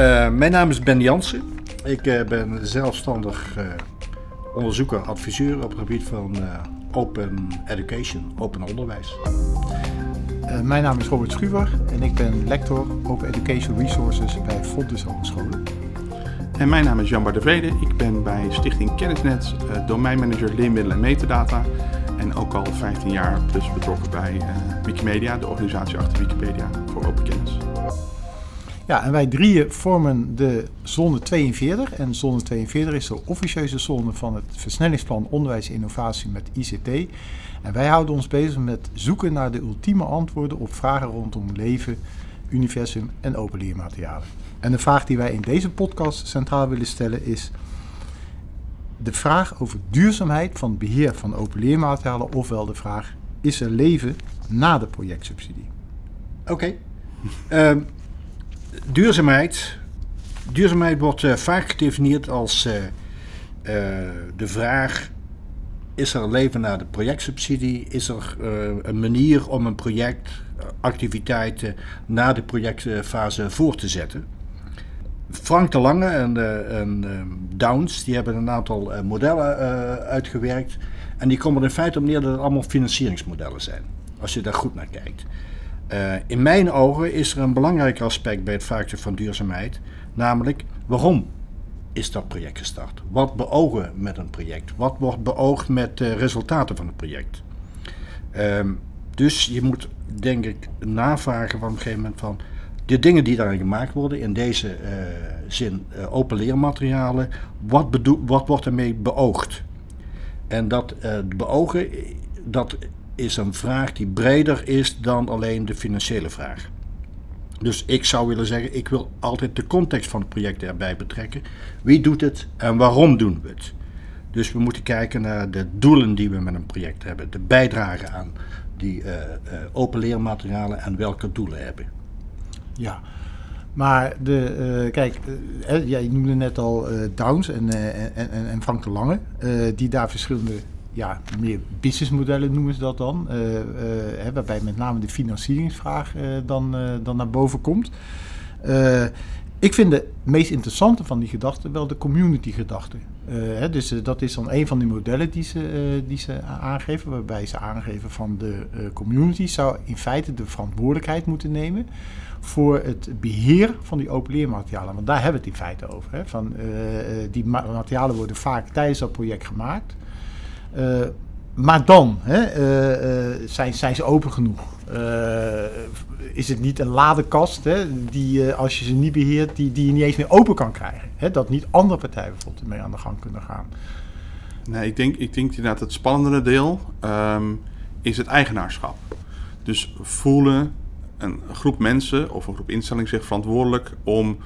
Uh, mijn naam is Ben Jansen. Ik uh, ben zelfstandig uh, onderzoeker, adviseur op het gebied van open education, open onderwijs. mijn naam is Robert Schuwer en ik ben lector Open Education Resources bij Fontes Hogescholen. En mijn naam is Jan de Vrede. Ik ben bij Stichting Kennisnet domeinmanager leermiddelen en metadata. En ook al 15 jaar plus betrokken bij Wikimedia, de organisatie achter Wikipedia voor open kennis. Ja, en wij drieën vormen de zone 42. En zone 42 is de officieuze zone van het versnellingsplan onderwijs en innovatie met ICT. En wij houden ons bezig met zoeken naar de ultieme antwoorden op vragen rondom leven, universum en open leermaterialen. En de vraag die wij in deze podcast centraal willen stellen is de vraag over duurzaamheid van het beheer van open leermaterialen, ofwel de vraag: is er leven na de projectsubsidie? Oké. Ehm, duurzaamheid. Duurzaamheid wordt uh, vaak gedefinieerd als uh, uh, de vraag: is er leven na de projectsubsidie? Is er een manier om een project, activiteiten na de projectfase voor te zetten? Frank de Lange en, en Downs die hebben een aantal modellen uitgewerkt. En die komen er in feite op neer dat het allemaal financieringsmodellen zijn. Als je daar goed naar kijkt. Uh, in mijn ogen is er een belangrijk aspect bij het vraagstuk van duurzaamheid, namelijk waarom is dat project gestart? Wat beogen met een project? Wat wordt beoogd met de resultaten van het project? Um, dus je moet, denk ik, navragen van op een gegeven moment van de dingen die daarin gemaakt worden, in deze uh, zin uh, open leermaterialen, wat, wat wordt ermee beoogd? En dat beogen, dat is een vraag die breder is dan alleen de financiële vraag. Dus ik zou willen zeggen, ik wil altijd de context van het project erbij betrekken. Wie doet het en waarom doen we het? Dus we moeten kijken naar de doelen die we met een project hebben, de bijdrage aan die uh, uh, open leermaterialen en welke doelen hebben. Ja, maar de, uh, kijk, uh, jij noemde net al Downs en, en, en, Frank de Lange, die daar verschillende ja, meer businessmodellen noemen ze dat dan. Uh, uh, waarbij met name de financieringsvraag uh, dan, dan naar boven komt. ik vind de meest interessante van die gedachten wel de community gedachte. dus dat is dan een van die modellen die ze, die ze aangeven. Waarbij ze aangeven van de community zou in feite de verantwoordelijkheid moeten nemen voor het beheer van die open leermaterialen. Want daar hebben we het in feite over. Hè. Van, die materialen worden vaak tijdens dat project gemaakt. Uh, maar dan hè, uh, uh, zijn, zijn ze open genoeg. is het niet een ladekast hè, die, als je ze niet beheert, die, die je niet eens meer open kan krijgen? Hè, dat niet andere partijen bijvoorbeeld mee aan de gang kunnen gaan. Nee, ik denk, ik denk inderdaad het spannendere deel um, is het eigenaarschap. Dus voelen een groep mensen of een groep instellingen zich verantwoordelijk om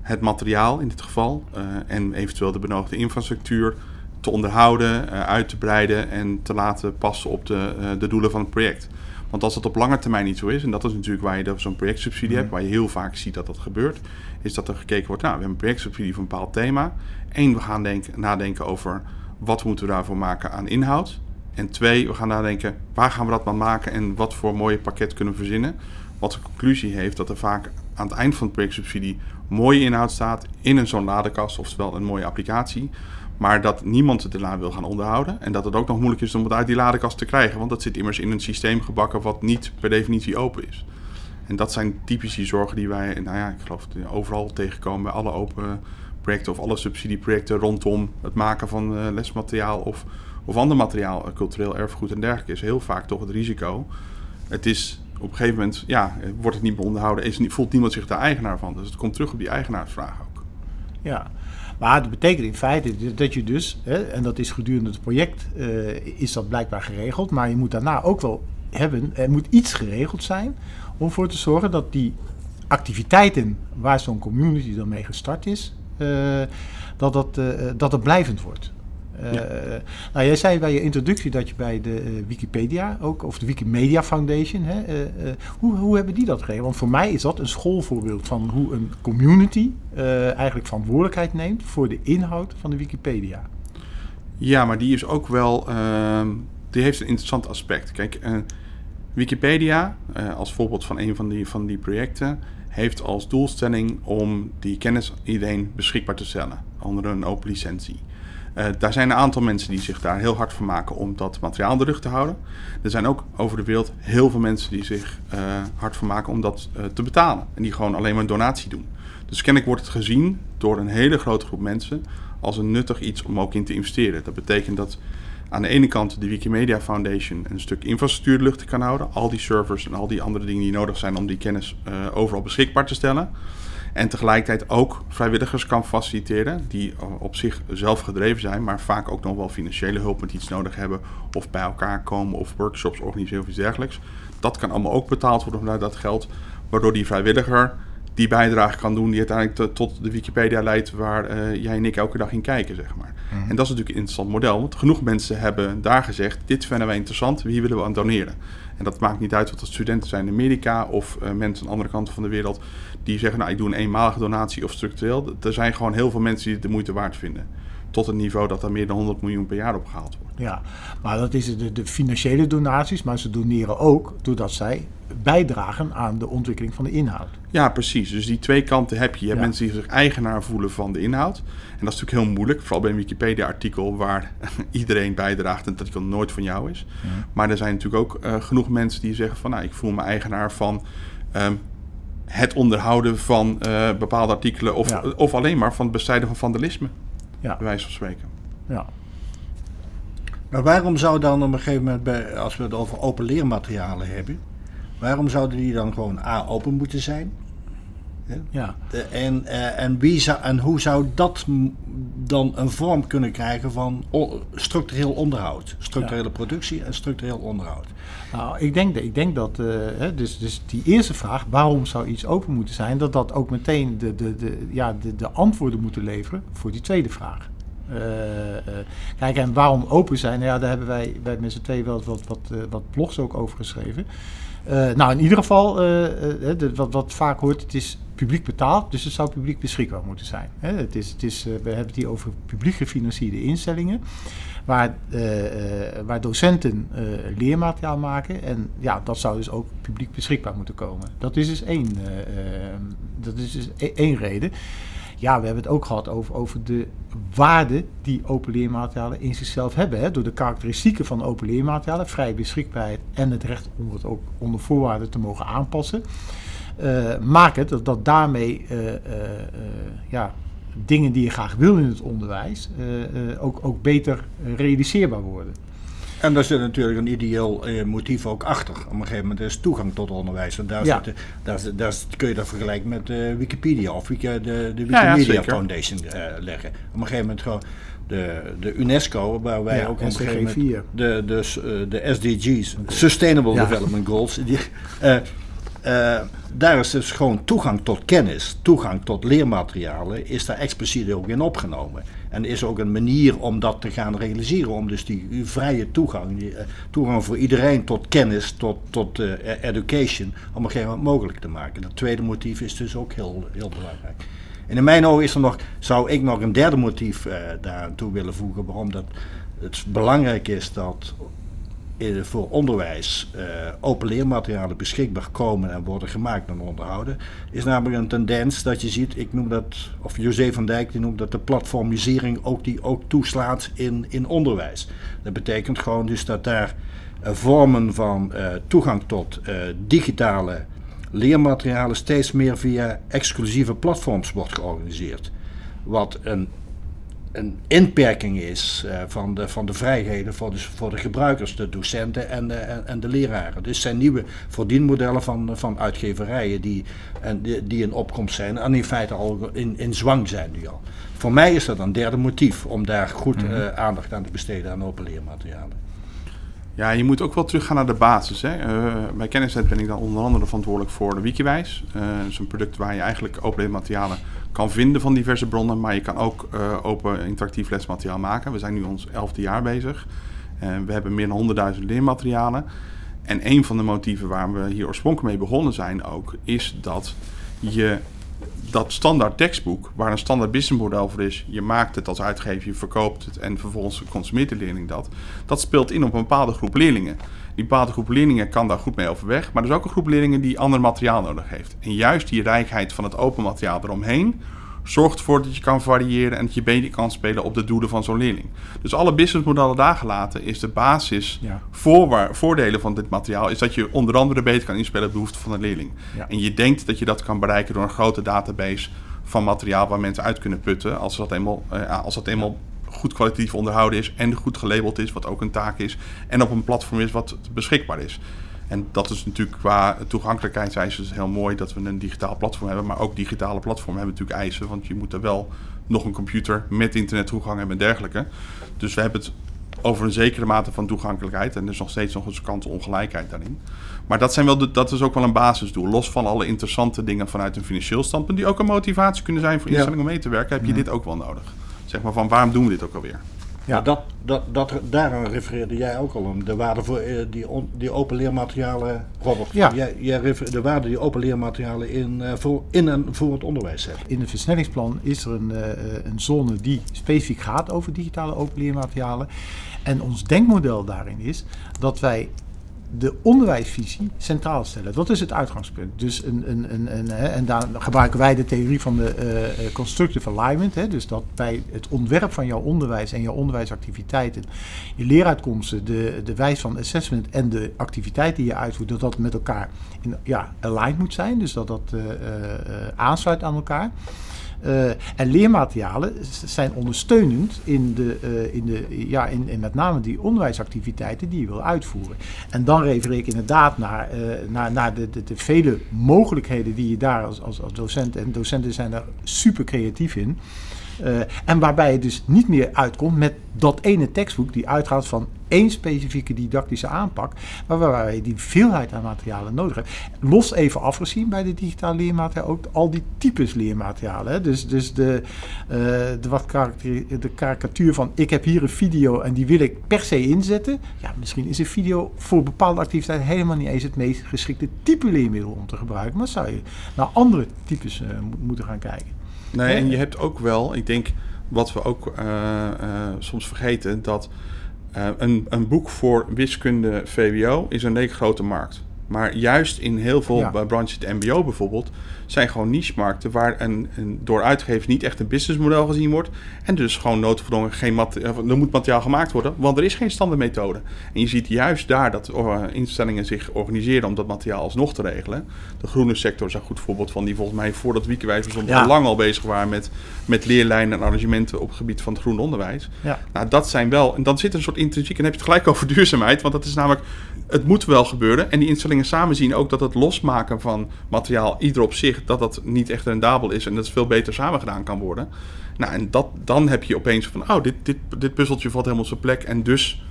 het materiaal in dit geval en eventueel de benodigde infrastructuur te onderhouden, uh, uit te breiden en te laten passen op de, uh, de doelen van het project. Want als dat op lange termijn niet zo is, en dat is natuurlijk waar je zo'n projectsubsidie hebt, waar je heel vaak ziet dat dat gebeurt, is dat er gekeken wordt, nou, we hebben een projectsubsidie voor een bepaald thema. Eén, we gaan denken, nadenken over wat moeten we daarvoor maken aan inhoud. En twee, we gaan nadenken, waar gaan we dat maar maken en wat voor mooie pakket kunnen we verzinnen. Wat de conclusie heeft dat er vaak aan het eind van de projectsubsidie mooie inhoud staat in een zo'n ladekast, oftewel een mooie applicatie. Maar dat niemand het daarna wil gaan onderhouden. En dat het ook nog moeilijk is om het uit die ladekast te krijgen. Want dat zit immers in een systeem gebakken wat niet per definitie open is. En dat zijn typische zorgen die wij, nou ja, ik geloof overal tegenkomen bij alle open projecten of alle subsidieprojecten rondom het maken van uh, lesmateriaal of, of ander materiaal, uh, cultureel erfgoed en dergelijke, is heel vaak toch het risico. Het is op een gegeven moment, ja, wordt het niet meer onderhouden, is, voelt niemand zich daar eigenaar van. Dus het komt terug op die eigenaarsvraag ook. Ja, maar dat betekent in feite dat je dus, hè, en dat is gedurende het project, uh, is dat blijkbaar geregeld, maar je moet daarna ook wel hebben, er moet iets geregeld zijn om ervoor te zorgen dat die activiteiten waar zo'n community dan mee gestart is, uh, dat, dat, uh, dat het blijvend wordt. Uh, nou, jij zei bij je introductie dat je bij de uh, Wikipedia ook, of de Wikimedia Foundation, hè, uh, hoe, hoe hebben die dat geregeld? Want voor mij is dat een schoolvoorbeeld van hoe een community eigenlijk verantwoordelijkheid neemt voor de inhoud van de Wikipedia. Ja, maar die is ook wel, ehm, die heeft een interessant aspect. Kijk, Wikipedia, als voorbeeld van een van die, van die projecten, heeft als doelstelling om die kennis iedereen beschikbaar te stellen onder een open licentie. Uh, daar zijn een aantal mensen die zich daar heel hard voor maken om dat materiaal de rug te houden. Er zijn ook over de wereld heel veel mensen die zich uh, hard voor maken om dat uh, te betalen. En die gewoon alleen maar een donatie doen. Dus kennelijk wordt het gezien door een hele grote groep mensen als een nuttig iets om ook in te investeren. Dat betekent dat aan de ene kant de Wikimedia Foundation een stuk infrastructuur de lucht kan houden. Al die servers en al die andere dingen die nodig zijn om die kennis overal beschikbaar te stellen. En tegelijkertijd ook vrijwilligers kan faciliteren die op zich zelf gedreven zijn, maar vaak ook nog wel financiële hulp met iets nodig hebben. Of bij elkaar komen of workshops organiseren of iets dergelijks. Dat kan allemaal ook betaald worden vanuit dat geld. Waardoor die vrijwilliger die bijdrage kan doen die uiteindelijk tot de Wikipedia leidt waar uh, jij en ik elke dag in kijken, zeg maar. Mm. En dat is natuurlijk een interessant model, want genoeg mensen hebben daar gezegd, dit vinden wij interessant, hier willen we aan doneren. En dat maakt niet uit of dat studenten zijn in Amerika of uh, mensen aan andere kanten van de wereld die zeggen, nou ik doe een eenmalige donatie of structureel. Er zijn gewoon heel veel mensen die het de moeite waard vinden tot het niveau dat er meer dan 100 miljoen per jaar opgehaald wordt. Ja, maar dat is de, de financiële donaties, maar ze doneren ook doordat zij bijdragen aan de ontwikkeling van de inhoud. Ja, precies. Dus die twee kanten heb je. Je hebt mensen die zich eigenaar voelen van de inhoud. En dat is natuurlijk heel moeilijk, vooral bij een Wikipedia-artikel waar iedereen bijdraagt en dat artikel nooit van jou is. Ja. Maar er zijn natuurlijk ook uh, genoeg mensen die zeggen van, nou, ik voel me eigenaar van um, het onderhouden van uh, bepaalde artikelen of, ja. of alleen maar van het bestrijden van vandalisme. Ja. Bij wijze van spreken. Ja. Maar waarom zou dan op een gegeven moment, bij, als we het over open leermaterialen hebben, waarom zouden die dan gewoon A open moeten zijn? Ja. De, en, uh, en, wie zou, en hoe zou dat dan een vorm kunnen krijgen van structureel onderhoud? Structurele ja. productie en structureel onderhoud. Nou, ik denk, ik denk dat, uh, hè, dus, dus die eerste vraag, waarom zou iets open moeten zijn, dat dat ook meteen de, de, de, ja, de, de antwoorden moeten leveren voor die tweede vraag. Uh, uh, kijk, en waarom open zijn? Nou ja, daar hebben wij, wij met z'n twee wel wat, wat, wat blogs ook over geschreven. Nou, in ieder geval, de, wat, wat vaak hoort, het is publiek betaald, dus het zou publiek beschikbaar moeten zijn. Hè? Het is, het is, we hebben het hier over publiek gefinancierde instellingen, waar, waar docenten leermateriaal maken. En ja, dat zou dus ook publiek beschikbaar moeten komen. Dat is dus één, dat is dus één reden ja, we hebben het ook gehad over, over de waarde die open leermaterialen in zichzelf hebben. Hè. Door de karakteristieken van open leermaterialen, vrij beschikbaarheid en het recht om het ook onder voorwaarden te mogen aanpassen, uh, maakt het dat, dat daarmee uh, uh, ja, dingen die je graag wil in het onderwijs ook, ook beter realiseerbaar worden. En daar zit natuurlijk een ideeel eh, motief ook achter. Op een gegeven moment is toegang tot onderwijs. En daar, ja. zit, daar, daar, kun je dat vergelijken met uh, Wikipedia of Wiki, de, de Wikimedia ja, Foundation uh, leggen. Op een gegeven moment gewoon de, de UNESCO, waar wij ook op een gegeven moment de, de, de SDG's, Sustainable Development Goals, die, uh, daar is dus gewoon toegang tot kennis, toegang tot leermaterialen, is daar expliciet ook in opgenomen. En is ook een manier om dat te gaan realiseren, om dus die vrije toegang, die, uh, toegang voor iedereen tot kennis, tot, tot uh, education, om een gegeven moment mogelijk te maken. Dat tweede motief is dus ook heel, heel belangrijk. En in mijn ogen is er nog, zou ik nog een derde motief daar toe willen voegen, waarom dat het belangrijk is dat voor onderwijs uh, open leermaterialen beschikbaar komen en worden gemaakt en onderhouden, is namelijk een tendens dat je ziet, ik noem dat, of José van Dijk die noemt dat de platformisering ook die ook toeslaat in, in onderwijs. Dat betekent gewoon dus dat daar uh, vormen van uh, toegang tot digitale leermaterialen steeds meer via exclusieve platforms wordt georganiseerd. Wat een een inperking is uh, van, de, van de vrijheden voor de, voor de gebruikers, de docenten en de, en, de leraren. Dus zijn nieuwe verdienmodellen van, van uitgeverijen die, en die, in opkomst zijn en in feite al in, in zwang zijn nu al. Voor mij is dat een derde motief om daar goed uh, aandacht aan te besteden aan open leermaterialen. Ja, je moet ook wel teruggaan naar de basis. Hè. Uh, bij Kennisnet ben ik dan onder andere verantwoordelijk voor de Wikiwijs. Uh, dat is een product waar je eigenlijk open materialen kan vinden van diverse bronnen, maar je kan ook uh, open interactief lesmateriaal maken. We zijn nu ons elfde jaar bezig. we hebben meer dan 100.000 leermaterialen. En een van de motieven waar we hier oorspronkelijk mee begonnen zijn ook, is dat je dat standaard tekstboek, waar een standaard businessmodel voor is, je maakt het als uitgever, je verkoopt het en vervolgens consumeert de leerling dat. Dat speelt in op een bepaalde groep leerlingen. Die bepaalde groep leerlingen kan daar goed mee overweg, maar er is ook een groep leerlingen die ander materiaal nodig heeft. En juist die rijkheid van het open materiaal eromheen zorgt ervoor dat je kan variëren en dat je beter kan spelen op de doelen van zo'n leerling. Dus alle businessmodellen daar gelaten is de basis Ja. voordelen van dit materiaal is dat je onder andere beter kan inspelen op de behoeften van de leerling. Ja. En je denkt dat je dat kan bereiken door een grote database van materiaal waar mensen uit kunnen putten. Als dat eenmaal, eh, als dat eenmaal goed kwalitatief onderhouden is en goed gelabeld is, wat ook een taak is. En op een platform is wat beschikbaar is. En dat is natuurlijk qua toegankelijkheidseisen heel mooi dat we een digitaal platform hebben. Maar ook digitale platformen hebben natuurlijk eisen. Want je moet er wel nog een computer met internettoegang hebben en dergelijke. Dus we hebben het over een zekere mate van toegankelijkheid. En er is nog steeds nog eens kans ongelijkheid daarin. Maar dat, zijn wel de, dat is ook wel een basisdoel. Los van alle interessante dingen vanuit een financieel standpunt. Die ook een motivatie kunnen zijn voor Ja. instellingen om mee te werken. Heb je dit ook wel nodig. Zeg maar van waarom doen we dit ook alweer? Ja. Dat, dat, dat, daaraan refereerde jij ook al aan. De waarde voor eh, die, on- die open leermaterialen, Robert. Ja. Jij, jij refer- de waarde die open leermaterialen in, eh, voor, in en voor het onderwijs hebben. In het versnellingsplan is er een, eh, een zone die specifiek gaat over digitale open leermaterialen. En ons denkmodel daarin is dat wij de onderwijsvisie centraal stellen. Dat is het uitgangspunt. Dus een, een, een, een, hè, en daar gebruiken wij de theorie van de eh, constructive alignment. Hè, dus dat bij het ontwerp van jouw onderwijs en jouw onderwijsactiviteiten, je leeruitkomsten, de, de wijze van assessment en de activiteit die je uitvoert, dat dat met elkaar in, ja, aligned moet zijn. Dus dat dat eh, aansluit aan elkaar. Eh, en leermaterialen zijn ondersteunend in, de, eh, in, de, ja, in, in met name die onderwijsactiviteiten die je wil uitvoeren. En dan refereer ik inderdaad naar, eh, naar, naar de, de, de vele mogelijkheden die je daar als, als, als docent, en docenten zijn daar super creatief in. Eh, en waarbij je dus niet meer uitkomt met dat ene tekstboek die uitgaat van één specifieke didactische aanpak, maar waarbij je die veelheid aan materialen nodig hebt. Los even afgezien bij de digitale leermaterialen ook al die types leermaterialen. Hè. Dus, dus de, eh, de, wat de karikatuur van ik heb hier een video en die wil ik per se inzetten. Ja, misschien is een video voor bepaalde activiteiten helemaal niet eens het meest geschikte type leermiddel om te gebruiken, maar zou je naar andere types eh, mo- moeten gaan kijken. Nee, en je hebt ook wel, ik denk wat we ook eh, eh, soms vergeten, dat eh, een, een boek voor wiskunde VWO is een leek grote markt. Maar juist in heel veel Ja. branches, de MBO bijvoorbeeld, zijn gewoon niche-markten waar een, een, door uitgevers niet echt een businessmodel gezien wordt. En dus gewoon noodgedwongen geen er moet materiaal gemaakt worden, want er is geen standaardmethode. En je ziet juist daar dat eh, instellingen zich organiseren om dat materiaal alsnog te regelen. De groene sector is een goed voorbeeld van, die volgens mij voordat Wiekenwijs bestond Ja. al lang al bezig waren met, met leerlijnen en arrangementen op het gebied van het groen onderwijs. Ja. Nou, dat zijn wel, en dan zit er een soort intrinsiek, en dan heb je het gelijk over duurzaamheid, want dat is namelijk, het moet wel gebeuren. En die instellingen samen zien ook dat het losmaken van materiaal, ieder op zich, dat dat niet echt rendabel is en dat het veel beter samen gedaan kan worden. Nou, en dat, dan heb je opeens van, oh, dit, dit, dit puzzeltje valt helemaal op zijn plek en dus...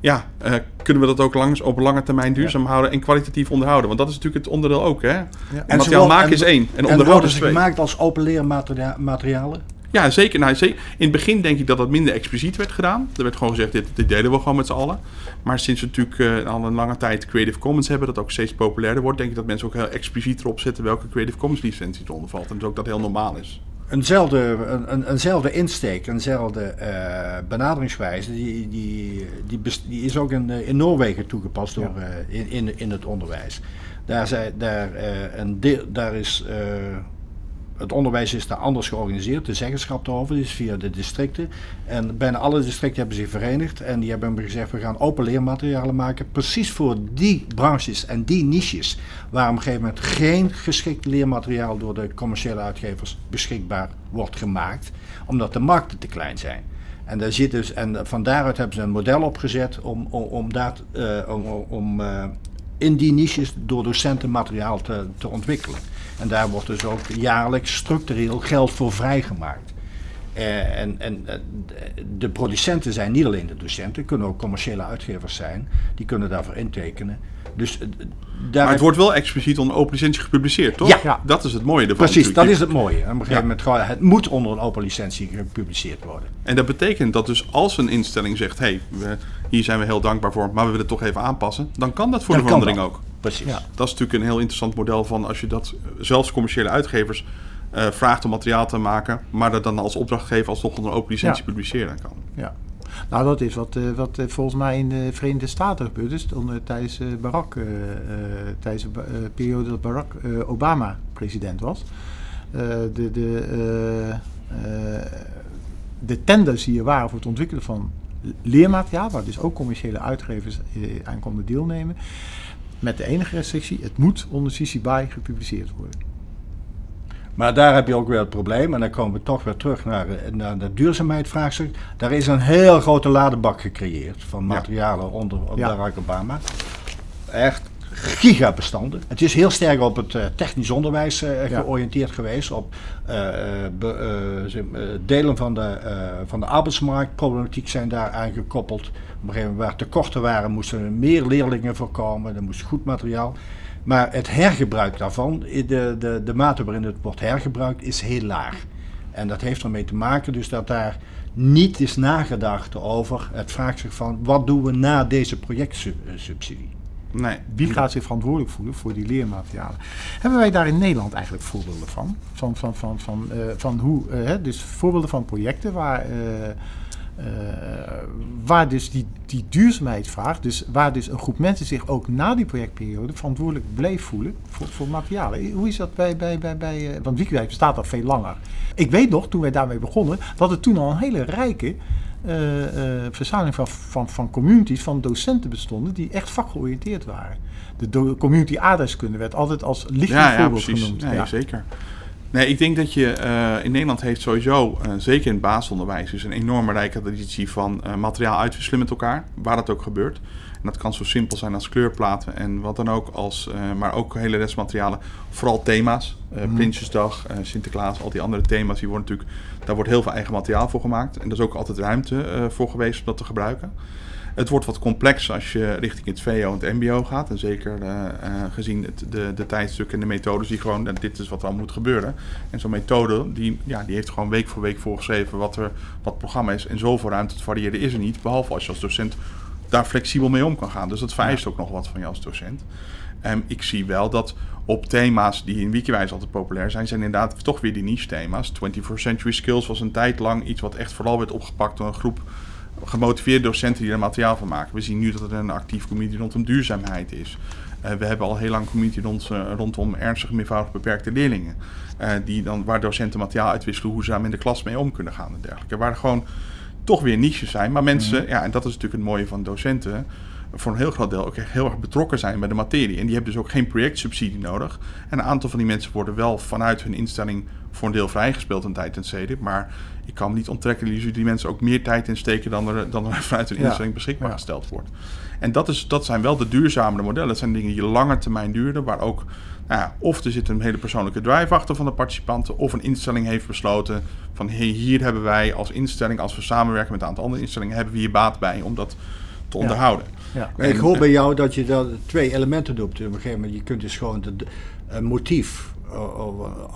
Ja, eh, kunnen we dat ook langs, op lange termijn duurzaam houden en kwalitatief onderhouden? Want dat is natuurlijk het onderdeel ook, hè? En materiaal zowel- maken en- is één en En onderhouden worden is ze twee. gemaakt als open leermaterialen? Ja, zeker. Nou, zeker. In het begin denk ik dat dat minder expliciet werd gedaan. Er werd gewoon gezegd, dit, dit delen we gewoon met z'n allen. Maar sinds we natuurlijk eh, al een lange tijd Creative Commons hebben, dat ook steeds populairder wordt, denk ik dat mensen ook heel expliciet erop zetten welke Creative Commons licentie eronder valt. En dus ook dat heel normaal is. Eenzelfde, een, een, eenzelfde insteek, eenzelfde eh, benaderingswijze, die, die, die, is ook in, eh, in Noorwegen toegepast door, in, in, in het onderwijs. Daar, zij, daar, eh, een deel, daar is, het onderwijs is daar anders georganiseerd, de zeggenschap daarover is via de districten. En bijna alle districten hebben zich verenigd en die hebben gezegd, we gaan open leermaterialen maken, precies voor die branches en die niches, waar op een gegeven moment geen geschikt leermateriaal door de commerciële uitgevers beschikbaar wordt gemaakt, omdat de markten te klein zijn. En, daar zit dus, en van daaruit hebben ze een model opgezet om, om, om, eh, om, om- om eh, in die niches door docenten materiaal te, te ontwikkelen. En daar wordt dus ook jaarlijks structureel geld voor vrijgemaakt. Eh, en en eh, de producenten zijn niet alleen de docenten, kunnen ook commerciële uitgevers zijn, die kunnen daarvoor intekenen. Dus eh, daar Maar het wordt wel expliciet onder open licentie gepubliceerd, toch? Ja. Ja. Dat is het mooie ervan. Precies, dat is het mooie. Op een gegeven moment, het moet onder een open licentie gepubliceerd worden. En dat betekent dat dus als een instelling zegt, hé, hey, hier zijn we heel dankbaar voor, maar we willen het toch even aanpassen, dan kan dat voor Dan de verandering ook. Precies. Ja. Dat is natuurlijk een heel interessant model van als je dat, zelfs commerciële uitgevers, eh, vraagt om materiaal te maken, maar dat dan als opdrachtgever alsnog onder open licentie Ja. publiceren kan. Ja. Nou, dat is wat, eh, wat eh, volgens mij in de Verenigde Staten gebeurd is onder, tijdens eh, Barack, eh, eh, tijdens de eh, periode dat Barack eh, Obama president was. Eh, de, de, eh, eh, de tenders die er waren voor het ontwikkelen van leermateriaal, waar dus ook commerciële uitgevers eh, aan konden deelnemen, met de enige restrictie, het moet onder CC BY gepubliceerd worden. Maar daar heb je ook weer het probleem, en dan komen we toch weer terug naar, naar de duurzaamheidsvraagstuk. Daar is een heel grote ladebak gecreëerd van materialen onder Ja. Barack Obama. Echt gigabestanden. Het is heel sterk op het eh, technisch onderwijs eh, Ja. georiënteerd geweest. Op eh, be- delen van de, van de arbeidsmarktproblematiek zijn daar aangekoppeld. Op een gegeven moment waar tekorten waren, moesten er meer leerlingen voorkomen. Er moest goed materiaal. Maar het hergebruik daarvan, de, de, de mate waarin het wordt hergebruikt, is heel laag. En dat heeft ermee te maken dus dat daar niet is nagedacht over het vraagstuk van wat doen we na deze projectsubsidie. Wie gaat zich verantwoordelijk voelen voor die leermaterialen? Hebben wij daar in Nederland eigenlijk voorbeelden van? Van, van, van, van, eh, van hoe, eh, dus voorbeelden van projecten waar, eh, waar dus die, die duurzaamheidsvraag, dus waar dus een groep mensen zich ook na die projectperiode verantwoordelijk bleef voelen voor, voor materialen. Hoe is dat bij, bij, bij, bij want Wikiwijs bestaat al veel langer. Ik weet nog, toen wij daarmee begonnen, dat het toen al een hele rijke eh, verzameling van, van, van communities, van docenten bestonden die echt vakgeoriënteerd waren. De community aardrijkskunde werd altijd als lichtend Ja, ja, voorbeeld genoemd. Nee, Ja. zeker. Nee, ik denk dat je eh, in Nederland heeft sowieso, zeker in het basisonderwijs, dus een enorme rijke traditie van materiaal uitwisselen met elkaar, waar dat ook gebeurt. En dat kan zo simpel zijn als kleurplaten en wat dan ook, als, eh, maar ook hele restmaterialen. Vooral thema's, Mhm. Prinsjesdag, eh, Sinterklaas, al die andere thema's, die worden natuurlijk, daar wordt heel veel eigen materiaal voor gemaakt. En er is ook altijd ruimte voor geweest om dat te gebruiken. Het wordt wat complex als je richting het VO en het MBO gaat. En zeker gezien het, de, de tijdstukken en de methodes die gewoon, dit is wat er al moet gebeuren. En zo'n methode, die, ja, die heeft gewoon week voor week voorgeschreven wat, er, wat het programma is. En zoveel ruimte te variëren is er niet. Behalve als je als docent daar flexibel mee om kan gaan. Dus dat vereist ook nog wat van je als docent. Ehm, ik zie wel dat op thema's die in Wikiwijs altijd populair zijn, zijn inderdaad toch weer die niche thema's. 21st Century Skills was een tijd lang iets wat echt vooral werd opgepakt door een groep gemotiveerde docenten die er materiaal van maken. We zien nu dat er een actief community rondom duurzaamheid is. Eh, we hebben al heel lang een community rond, eh, rondom ernstig meervoudig beperkte leerlingen. Eh, die dan, waar docenten materiaal uitwisselen hoe ze daar in de klas mee om kunnen gaan en dergelijke. Waar gewoon toch weer niches zijn. Maar mensen, ja, en dat is natuurlijk het mooie van docenten, voor een heel groot deel ook echt heel erg betrokken zijn bij de materie. En die hebben dus ook geen projectsubsidie nodig. En een aantal van die mensen worden wel vanuit hun instelling voor een deel vrijgespeeld een tijd in CEDIP. Maar ik kan me niet onttrekken dat die mensen ook meer tijd insteken dan er, dan er vanuit hun Ja. instelling beschikbaar Ja. gesteld wordt. En dat, is, dat zijn wel de duurzamere modellen. Dat zijn dingen die langer termijn duren, waar ook nou ja, of er zit een hele persoonlijke drive achter van de participanten, of een instelling heeft besloten van hey, hier hebben wij als instelling, als we samenwerken met een aantal andere instellingen, hebben we hier baat bij om dat te onderhouden. Ja. Ik hoor bij jou dat je daar twee elementen doet. Op een gegeven moment, je kunt dus gewoon de, de- een motief, eh,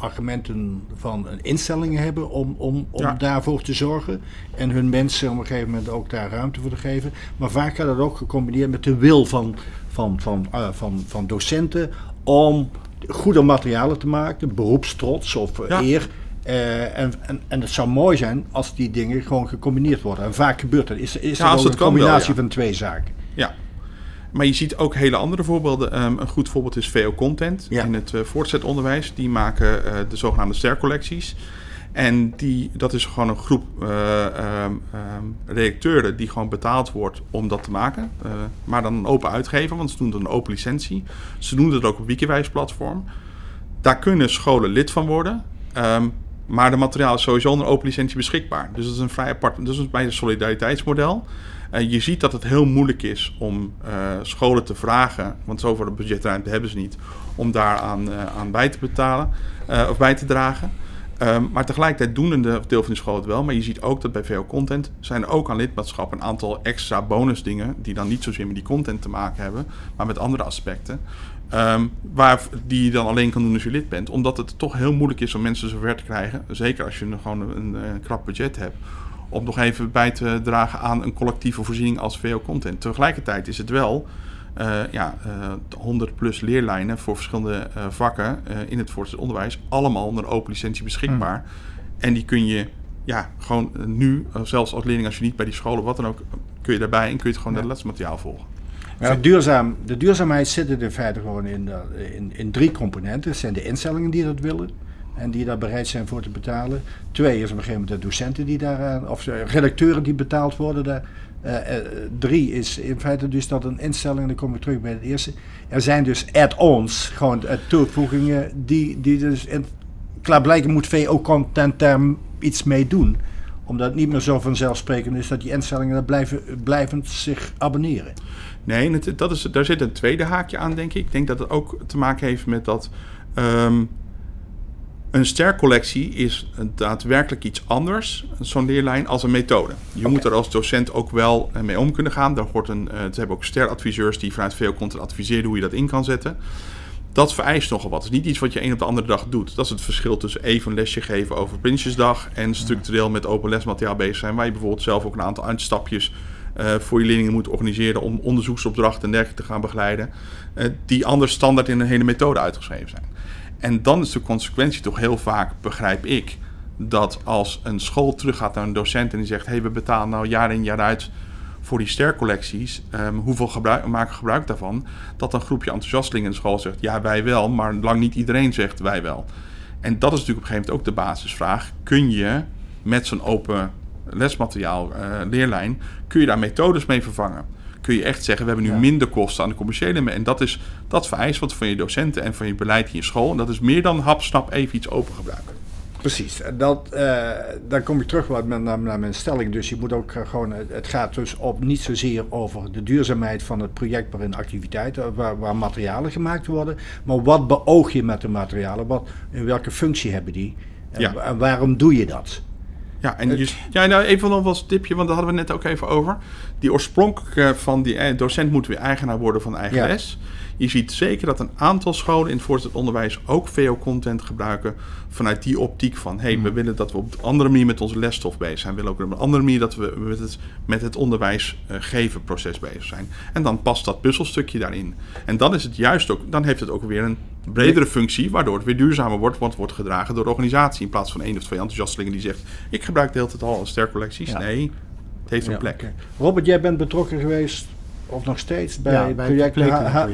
argumenten van een instelling hebben om, om, om Ja. daarvoor te zorgen. En hun mensen op een gegeven moment ook daar ruimte voor te geven. Maar vaak gaat dat ook gecombineerd met de wil van, van, van, eh, van, van docenten om goede materialen te maken, beroepstrots of eh, Ja. eer. Eh, en, en, en het zou mooi zijn als die dingen gewoon gecombineerd worden. En vaak gebeurt dat. Is, is Ja, er ook een wel, combinatie van twee zaken. Ja. Maar je ziet ook hele andere voorbeelden. Ehm, een goed voorbeeld is VO Content Ja. in het eh, voortzetonderwijs. Die maken eh, de zogenaamde stercollecties. En die, dat is gewoon een groep ehm, redacteuren die gewoon betaald wordt om dat te maken. Maar dan een open uitgever, want ze doen het een open licentie. Ze doen het ook op Wikiwijs platform. Daar kunnen scholen lid van worden. Maar de materiaal is sowieso onder open licentie beschikbaar. Dus dat is een vrij apart. Is bij het solidariteitsmodel. Je ziet dat het heel moeilijk is om eh, scholen te vragen, want zoveel budgetruimte hebben ze niet, om daaraan eh, aan bij te betalen eh, of bij te dragen. Ehm, maar tegelijkertijd doen de- deel van de scholen het wel. Maar je ziet ook dat bij VO Content zijn er ook aan lidmaatschap een aantal extra bonusdingen. Die dan niet zozeer met die content te maken hebben, maar met andere aspecten. Ehm, waar, die je dan alleen kan doen als je lid bent. Omdat het toch heel moeilijk is om mensen zover te krijgen. Zeker als je gewoon een, een krap budget hebt. Om nog even bij te dragen aan een collectieve voorziening als VO Content. Tegelijkertijd is het wel eh, ja, eh 100 plus leerlijnen voor verschillende eh, vakken eh, in het voortgezet onderwijs. Allemaal onder open licentie beschikbaar. En die kun je ja, gewoon eh, nu, eh, zelfs als leerling, als je niet bij die scholen, wat dan ook, kun je daarbij en kun je het gewoon Ja. dat lesmateriaal volgen. Ja, duurzaam, de duurzaamheid zit er in feite gewoon in, eh, in, in drie componenten. Het zijn de instellingen die dat willen en die daar bereid zijn voor te betalen. Twee is op een gegeven moment de docenten die daar, of eh, redacteuren die betaald worden. Eh, eh, drie is in feite dus dat een instelling, en dan kom ik terug bij het eerste. Er zijn dus add-ons, gewoon eh, toevoegingen, die, die dus in, klaarblijkelijk moet VO-content daar iets mee doen omdat het niet meer zo vanzelfsprekend is dat die instellingen daar blijven, blijvend zich abonneren. Nee, dat is, daar zit een tweede haakje aan, denk ik. Ik denk dat het ook te maken heeft met dat ehm, een stercollectie is daadwerkelijk iets anders, zo'n leerlijn, als een methode. Je moet er als docent ook wel eh, mee om kunnen gaan. Daar hoort een, eh, ze hebben ook steradviseurs die vanuit veel content adviseren hoe je dat in kan zetten. Dat vereist nogal wat. Het is niet iets wat je een op de andere dag doet. Dat is het verschil tussen even een lesje geven over Prinsjesdag en structureel met open lesmateriaal bezig zijn. Waar je bijvoorbeeld zelf ook een aantal uitstapjes eh, voor je leerlingen moet organiseren om onderzoeksopdrachten en dergelijke te gaan begeleiden. eh, die anders standaard in een hele methode uitgeschreven zijn. En dan is de consequentie toch heel vaak, begrijp ik, dat als een school teruggaat naar een docent en die zegt: hey, we betalen nou jaar in jaar uit voor die stercollecties, ehm, hoeveel gebruik, maken we gebruik daarvan? Dat een groepje enthousiastelingen in de school zegt: ja, wij wel, maar lang niet iedereen zegt wij wel. En dat is natuurlijk op een gegeven moment ook de basisvraag: kun je met zo'n open lesmateriaal, eh, leerlijn, kun je daar methodes mee vervangen? Kun je echt zeggen, we hebben nu Ja. minder kosten aan de commerciële. me- En dat is dat vereist wat van je docenten en van je beleid in je school. En dat is meer dan hap, snap, even iets open gebruiken. Precies, en dat, eh, dan kom ik terug wat met, naar, naar mijn stelling. Dus je moet ook eh, gewoon, het het gaat dus op niet zozeer over de duurzaamheid van het project waarin activiteiten, waar, waar materialen gemaakt worden. Maar wat beoog je met de materialen? Wat, in welke functie hebben die? Ja. en waarom doe je dat? Ja, en je, ja, nou even nog wel eens een tipje, want daar hadden we net ook even over. Die oorspronkelijke van die eh, docent moet weer eigenaar worden van eigen Ja. les. Je ziet zeker dat een aantal scholen in het voortgezet onderwijs ook VO-content gebruiken vanuit die optiek van, hey, we willen dat we op een andere manier met onze lesstof bezig zijn. We willen ook op een andere manier dat we met het, met het onderwijs eh, geven proces bezig zijn. En dan past dat puzzelstukje daarin. En dan is het juist ook, dan heeft het ook weer een bredere functie, waardoor het weer duurzamer wordt, want het wordt gedragen door de organisatie in plaats van één of twee enthousiastelingen die zegt, ik gebruik de hele tijd al stercollecties. Ja. Nee, het heeft een Ja, plek. Robert, jij bent betrokken geweest, of nog steeds, bij, Ja, bij het project, eh,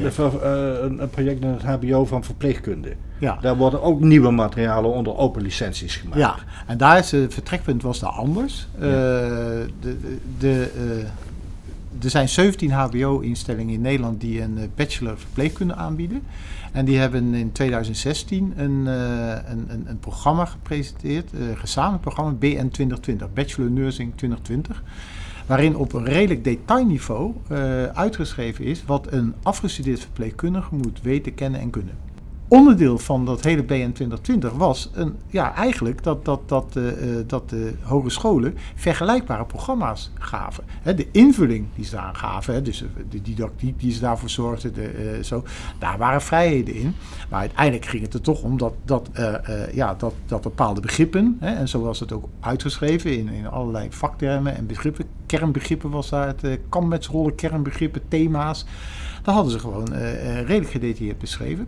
een, een project in het HBO van verpleegkunde. Ja. Daar worden ook nieuwe materialen onder open licenties gemaakt. Ja, en daar is het vertrekpunt was daar anders. Eh, de, de, de, eh, er zijn 17 HBO-instellingen in Nederland die een eh, bachelor verpleegkunde aanbieden. En die hebben in 2016 een, eh, een, een, een programma gepresenteerd, een gezamenlijk programma BN 2020, Bachelor Nursing 2020. Waarin op een redelijk detailniveau eh, uitgeschreven is wat een afgestudeerd verpleegkundige moet weten, kennen en kunnen onderdeel van dat hele BN 2020 was een, ja, eigenlijk dat, dat, dat, eh, eh, dat de hogescholen vergelijkbare programma's gaven. De invulling die ze daar gaven, dus eh, de didactiek die ze daarvoor zorgden, de, zo, daar waren vrijheden in. Maar uiteindelijk ging het er toch om dat, dat, ja, dat, dat bepaalde begrippen, en zo was het ook uitgeschreven in, in allerlei vaktermen en begrippen, kernbegrippen was daar het uh, kammetsrollen, kernbegrippen, thema's. Daar hadden ze gewoon redelijk gedetailleerd beschreven.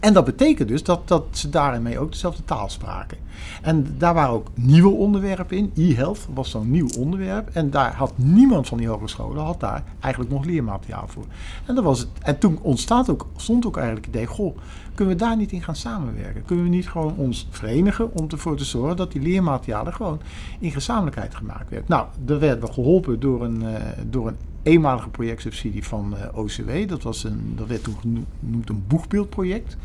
En dat betekent dus dat, dat ze daarmee ook dezelfde taal spraken. En daar waren ook nieuwe onderwerpen in. E-health was zo'n nieuw onderwerp. En daar had niemand van die hogescholen had daar eigenlijk nog leermateriaal voor. En, dat was het. en toen ontstaat ook, stond ook eigenlijk het idee, goh, kunnen we daar niet in gaan samenwerken? Kunnen we niet gewoon ons verenigen om ervoor te zorgen dat die leermaterialen gewoon in gezamenlijkheid gemaakt werden? Nou, daar werden we geholpen door een, uh, door een eenmalige projectsubsidie van uh, OCW. Dat, was een, dat werd toen genoemd een boegbeeldproject.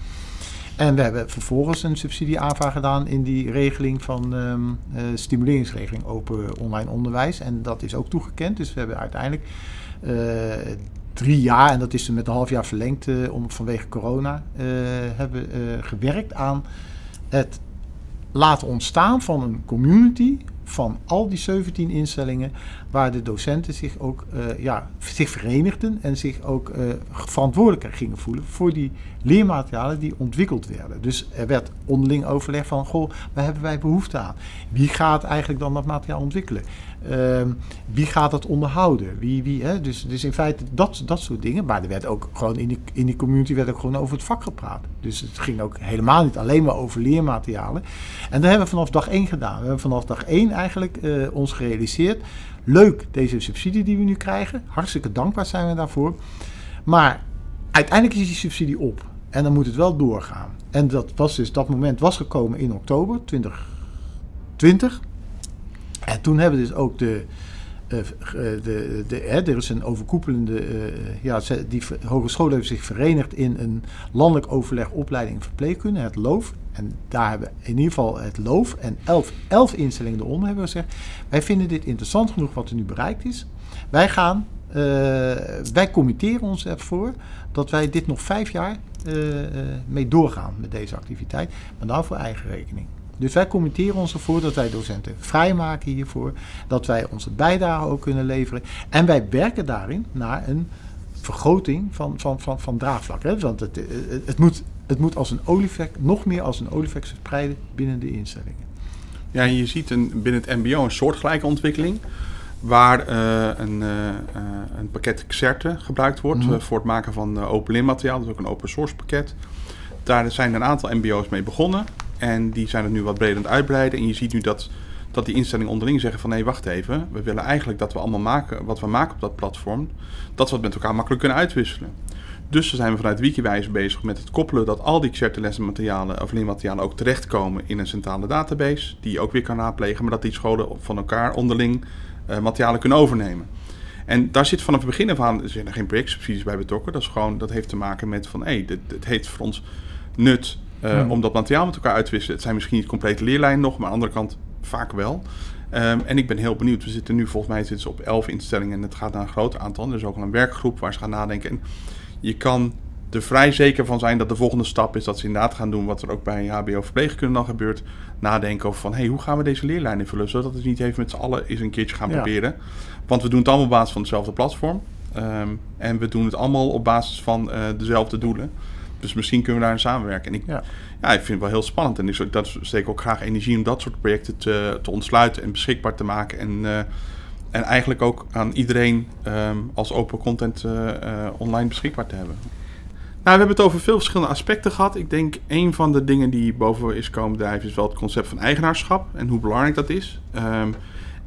En we hebben vervolgens een subsidieaanvraag gedaan in die regeling van um, uh, stimuleringsregeling open online onderwijs. En dat is ook toegekend. Dus we hebben uiteindelijk uh, drie jaar, en dat is met een half jaar verlengd om, vanwege corona, hebben gewerkt aan het laten ontstaan van een community van al die 17 instellingen waar de docenten zich ook eh, ja, zich verenigden en zich ook uh, verantwoordelijker gingen voelen voor die leermaterialen die ontwikkeld werden. Dus er werd onderling overleg van, goh, waar hebben wij behoefte aan? Wie gaat eigenlijk dan dat materiaal ontwikkelen? Uh, wie gaat dat onderhouden? Wie, wie, hè? Dus, dus in feite dat, dat soort dingen. Maar er werd ook gewoon in die, in die community werd ook gewoon over het vak gepraat. Dus het ging ook helemaal niet alleen maar over leermaterialen. En dat hebben we vanaf dag één gedaan. We hebben vanaf dag één eigenlijk uh, ons gerealiseerd. Leuk, deze subsidie die we nu krijgen. Hartstikke dankbaar zijn we daarvoor. Maar uiteindelijk is die subsidie op. En dan moet het wel doorgaan. En dat, was dus, dat moment was gekomen in oktober 2020. En toen hebben we dus ook de. Uh, de, de, hè, er is een overkoepelende. Ja, die hogeschool heeft zich verenigd in een landelijk overleg opleiding verpleegkunde, het LOOF. En daar hebben in ieder geval het LOOF en elf, elf instellingen eronder hebben gezegd. Wij vinden dit interessant genoeg wat er nu bereikt is. Wij gaan. Wij committeren ons ervoor dat wij dit nog vijf jaar mee doorgaan met deze activiteit, maar dan voor eigen rekening. Dus wij committeren ons ervoor dat wij docenten vrijmaken hiervoor, dat wij onze bijdrage ook kunnen leveren. En wij werken daarin naar een vergroting van, van, van, van draagvlak. Hè? Want het, het, het, moet, het moet als een olievlek, nog meer als een olievlek verspreiden binnen de instellingen. Ja, je ziet een, binnen het MBO een soortgelijke ontwikkeling. Waar uh, een, uh, een pakket Xerte gebruikt wordt mm -hmm. voor het maken van open leermateriaal. Dat is ook een open source pakket. Daar zijn een aantal MBO's mee begonnen. En die zijn het nu wat breder aan het uitbreiden. En je ziet nu dat, dat die instellingen onderling zeggen van... nee, wacht even. We willen eigenlijk dat we allemaal maken wat we maken op dat platform... dat we het met elkaar makkelijk kunnen uitwisselen. Dus dan zijn we vanuit Wikiwijze bezig met het koppelen... dat al die Xerte lesmaterialen of leermaterialen ook terechtkomen in een centrale database... die je ook weer kan raadplegen... maar dat die scholen van elkaar onderling uh, materialen kunnen overnemen. En daar zit vanaf het begin af aan er zijn er geen projectsubsidies bij betrokken. Dat, is gewoon, dat heeft te maken met van... hé, hey, dit, dit heeft voor ons nut... Uh, hmm. Om dat materiaal met elkaar uit te wisselen. Het zijn misschien niet complete leerlijnen nog, maar aan de andere kant vaak wel. Um, en ik ben heel benieuwd. We zitten nu, volgens mij zitten ze op elf instellingen en het gaat naar een groot aantal. Er is ook al een werkgroep waar ze gaan nadenken. En je kan er vrij zeker van zijn dat de volgende stap is dat ze inderdaad gaan doen wat er ook bij HBO verpleegkunde dan gebeurt. Nadenken over van, hey, hoe gaan we deze leerlijn invullen? Zodat we het niet even met z'n allen eens een keertje gaan ja. proberen. Want we doen het allemaal op basis van hetzelfde platform. Um, en we doen het allemaal op basis van uh, dezelfde doelen. Dus misschien kunnen we daar samenwerken. En ik, ja. ja. ik vind het wel heel spannend. En ik dat steek ook graag energie om dat soort projecten te, te ontsluiten en beschikbaar te maken. En, uh, en eigenlijk ook aan iedereen um, als open content uh, uh, online beschikbaar te hebben. Nou, we hebben het over veel verschillende aspecten gehad. Ik denk een van de dingen die boven is komen drijven is wel het concept van eigenaarschap en hoe belangrijk dat is. Um,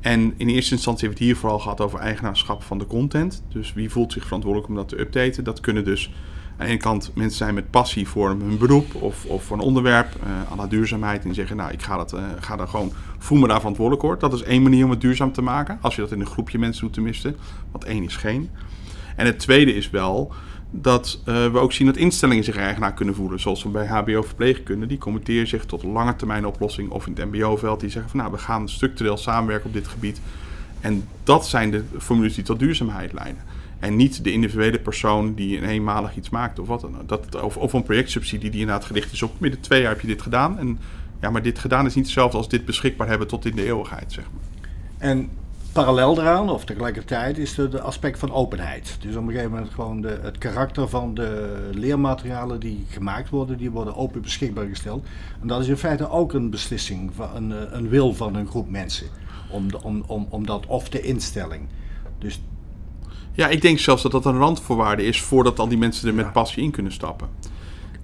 en in eerste instantie hebben we het hier vooral gehad over eigenaarschap van de content. Dus wie voelt zich verantwoordelijk om dat te updaten? Dat kunnen dus aan de ene kant mensen zijn met passie voor hun beroep of, of voor een onderwerp, uh, aan de duurzaamheid. En zeggen, nou, ik ga, dat, uh, ga daar gewoon, voel me daar verantwoordelijk voor. Dat is één manier om het duurzaam te maken. Als je dat in een groepje mensen doet tenminste. Want één is geen. En het tweede is wel dat uh, we ook zien dat instellingen zich eigenaar kunnen voelen. Zoals we bij HBO verpleegkunde. Die committeren zich tot een lange termijn oplossing. Of in het mbo-veld. Die zeggen van nou, we gaan structureel samenwerken op dit gebied. En dat zijn de formules die tot duurzaamheid leiden. En niet de individuele persoon die een eenmalig iets maakt of wat dan ook. Dat, of, of een projectsubsidie die inderdaad gericht is op midden twee jaar heb je dit gedaan. En ja, maar dit gedaan is niet hetzelfde als dit beschikbaar hebben tot in de eeuwigheid, zeg maar. En parallel eraan, of tegelijkertijd, is er de aspect van openheid. Dus op een gegeven moment gewoon de, het karakter van de leermaterialen die gemaakt worden, die worden open beschikbaar gesteld. En dat is in feite ook een beslissing, van een, een wil van een groep mensen. Om, de, om, om, om dat, of de instelling. Dus ja, ik denk zelfs dat dat een randvoorwaarde is voordat al die mensen er met passie in kunnen stappen.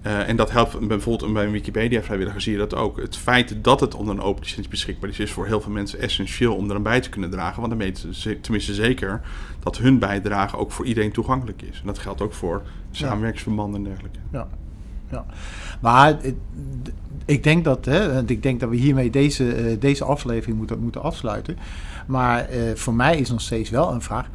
Uh, en dat helpt bijvoorbeeld bij een Wikipedia-vrijwilliger zie je dat ook. Het feit dat het onder een open licentie beschikbaar is, is voor heel veel mensen essentieel om er een bij te kunnen dragen. Want dan weten ze tenminste zeker dat hun bijdrage ook voor iedereen toegankelijk is. En dat geldt ook voor samenwerkingsverbanden en dergelijke. Ja. Ja. Maar ik denk dat, hè, ik denk dat we hiermee deze, uh, deze aflevering moeten, moeten afsluiten. Maar uh, voor mij is nog steeds wel een vraag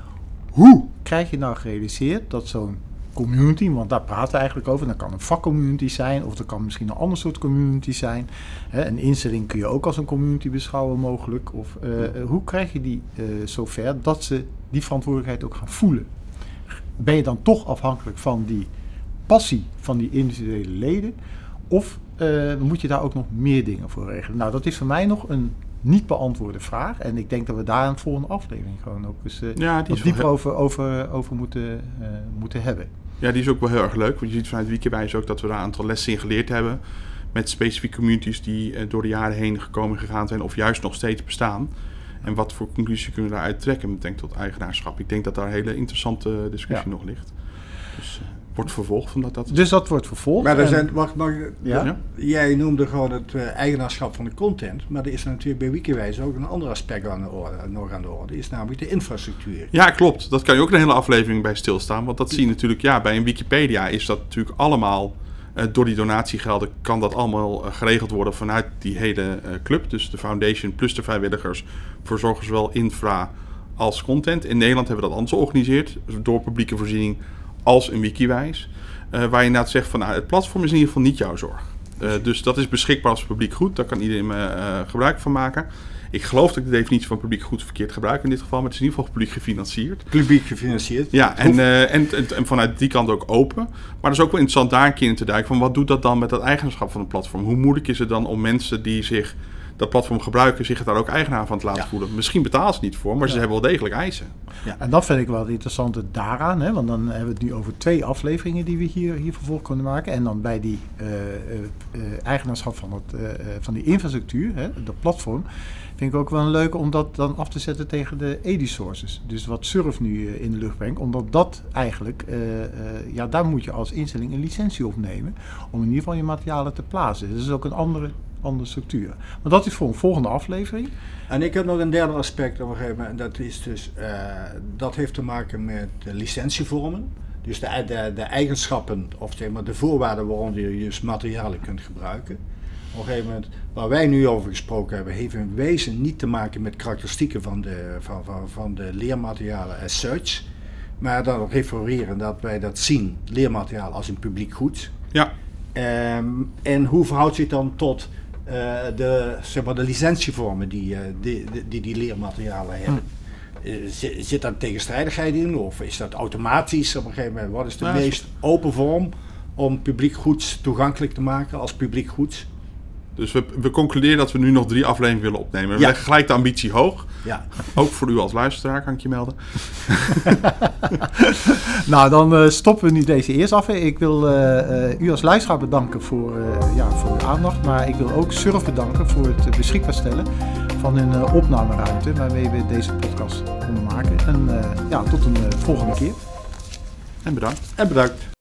hoe krijg je nou gerealiseerd dat zo'n community, want daar praten we eigenlijk over. Dat kan een vakcommunity zijn, of dat kan misschien een ander soort community zijn. een instelling kun je ook als een community beschouwen mogelijk. Of uh, hoe krijg je die uh, zover dat ze die verantwoordelijkheid ook gaan voelen? Ben je dan toch afhankelijk van die passie van die individuele leden? Of uh, moet je daar ook nog meer dingen voor regelen? Nou, dat is voor mij nog een niet beantwoorde vraag. En ik denk dat we daar een volgende aflevering gewoon ook eens uh, Ja, die dieper heel- over, over, over moeten, eh, moeten hebben. Ja, die is ook wel heel erg leuk. Want je ziet vanuit Wikiwijs ook dat we daar een aantal lessen in geleerd hebben. Met specifieke communities die eh, door de jaren heen gekomen en gegaan zijn. Of juist nog steeds bestaan. En wat voor conclusie kunnen we daaruit trekken met denk tot eigenaarschap. Ik denk dat daar een hele interessante discussie Ja. nog ligt. Dus wordt vervolgd omdat dat... Dus dat wordt vervolgd. Maar er En- zijn, wacht, mag ik- Ja? Ja. Jij noemde gewoon het eh, eigenaarschap van de content, maar er is natuurlijk bij Wikiwijs ook een ander aspect aan de orde, nog aan de orde, is namelijk de infrastructuur. Ja, klopt. Dat kan je ook een hele aflevering bij stilstaan. Want dat zie je natuurlijk, ja, bij een Wikipedia is dat natuurlijk allemaal, eh, door die donatiegelden, kan dat allemaal eh, geregeld worden vanuit die hele eh, club. Dus de foundation plus de vrijwilligers verzorgen zowel infra als content. In Nederland hebben we dat anders georganiseerd, door publieke voorziening als een Wikiwijs. Eh, waar je inderdaad zegt van, nou, het platform is in ieder geval niet jouw zorg. Eh, dus dat is beschikbaar als publiek goed. Daar kan iedereen eh, gebruik van maken. Ik geloof dat ik de definitie van publiek goed verkeerd gebruik in dit geval, maar het is in ieder geval publiek gefinancierd. Publiek gefinancierd. Ja, en, en, en, en vanuit die kant ook open. Maar het is ook wel interessant daar een keer in te duiken van wat doet dat dan met dat eigenaarschap van het platform? Hoe moeilijk is het dan om mensen die zich dat platform gebruiken, zich daar ook eigenaar van te laten Ja. voelen? Misschien betalen ze niet voor, maar ze Ja. hebben wel degelijk eisen. En dat vind ik wel het interessante daaraan. Hè? Want dan hebben we het nu over twee afleveringen die we hier, hier vervolg kunnen maken. En dan bij die eh, eh, eh, eigenaarschap van, het, van die infrastructuur, hè, dat platform, vind ik ook wel leuk om dat dan af te zetten tegen de EDI-sources. Dus wat Surf nu in de lucht brengt. Omdat dat eigenlijk, ja, daar moet je als instelling een licentie op nemen. Om in ieder geval je materialen te plaatsen. Dat is ook een andere, andere structuur. Maar dat is voor een volgende aflevering. En ik heb nog een derde aspect op een gegeven moment. Dat, is dus, eh, dat heeft te maken met de licentievormen. Dus de, de, de eigenschappen, of zeg maar de voorwaarden waaronder je dus materialen kunt gebruiken. Op een gegeven moment, waar wij nu over gesproken hebben, heeft in wezen niet te maken met karakteristieken van de, van, van, van de leermaterialen as such. Maar dan refereren dat wij dat zien, leermateriaal als een publiek goed. Ja, Ehm, en hoe verhoudt zich dan tot de, zeg maar, de licentievormen die, eh, die, die, die leermaterialen hebben? Eh, zit, zit daar tegenstrijdigheid in of is dat automatisch op een gegeven moment? Wat is de Nou, meest open vorm om publiek goeds toegankelijk te maken als publiek goeds? Dus we, we concluderen dat we nu nog drie afleveringen willen opnemen. We Ja. leggen gelijk de ambitie hoog. Ja, Ook voor u als luisteraar, kan ik je melden. Nou, dan eh, stoppen we nu deze eerst af. Ik wil eh, eh, u als luisteraar bedanken voor, ja, voor uw aandacht. Maar ik wil ook Surf bedanken voor het beschikbaar stellen van een opnameruimte waarmee we deze podcast konden maken. En ja, tot een volgende keer. En bedankt. en bedankt.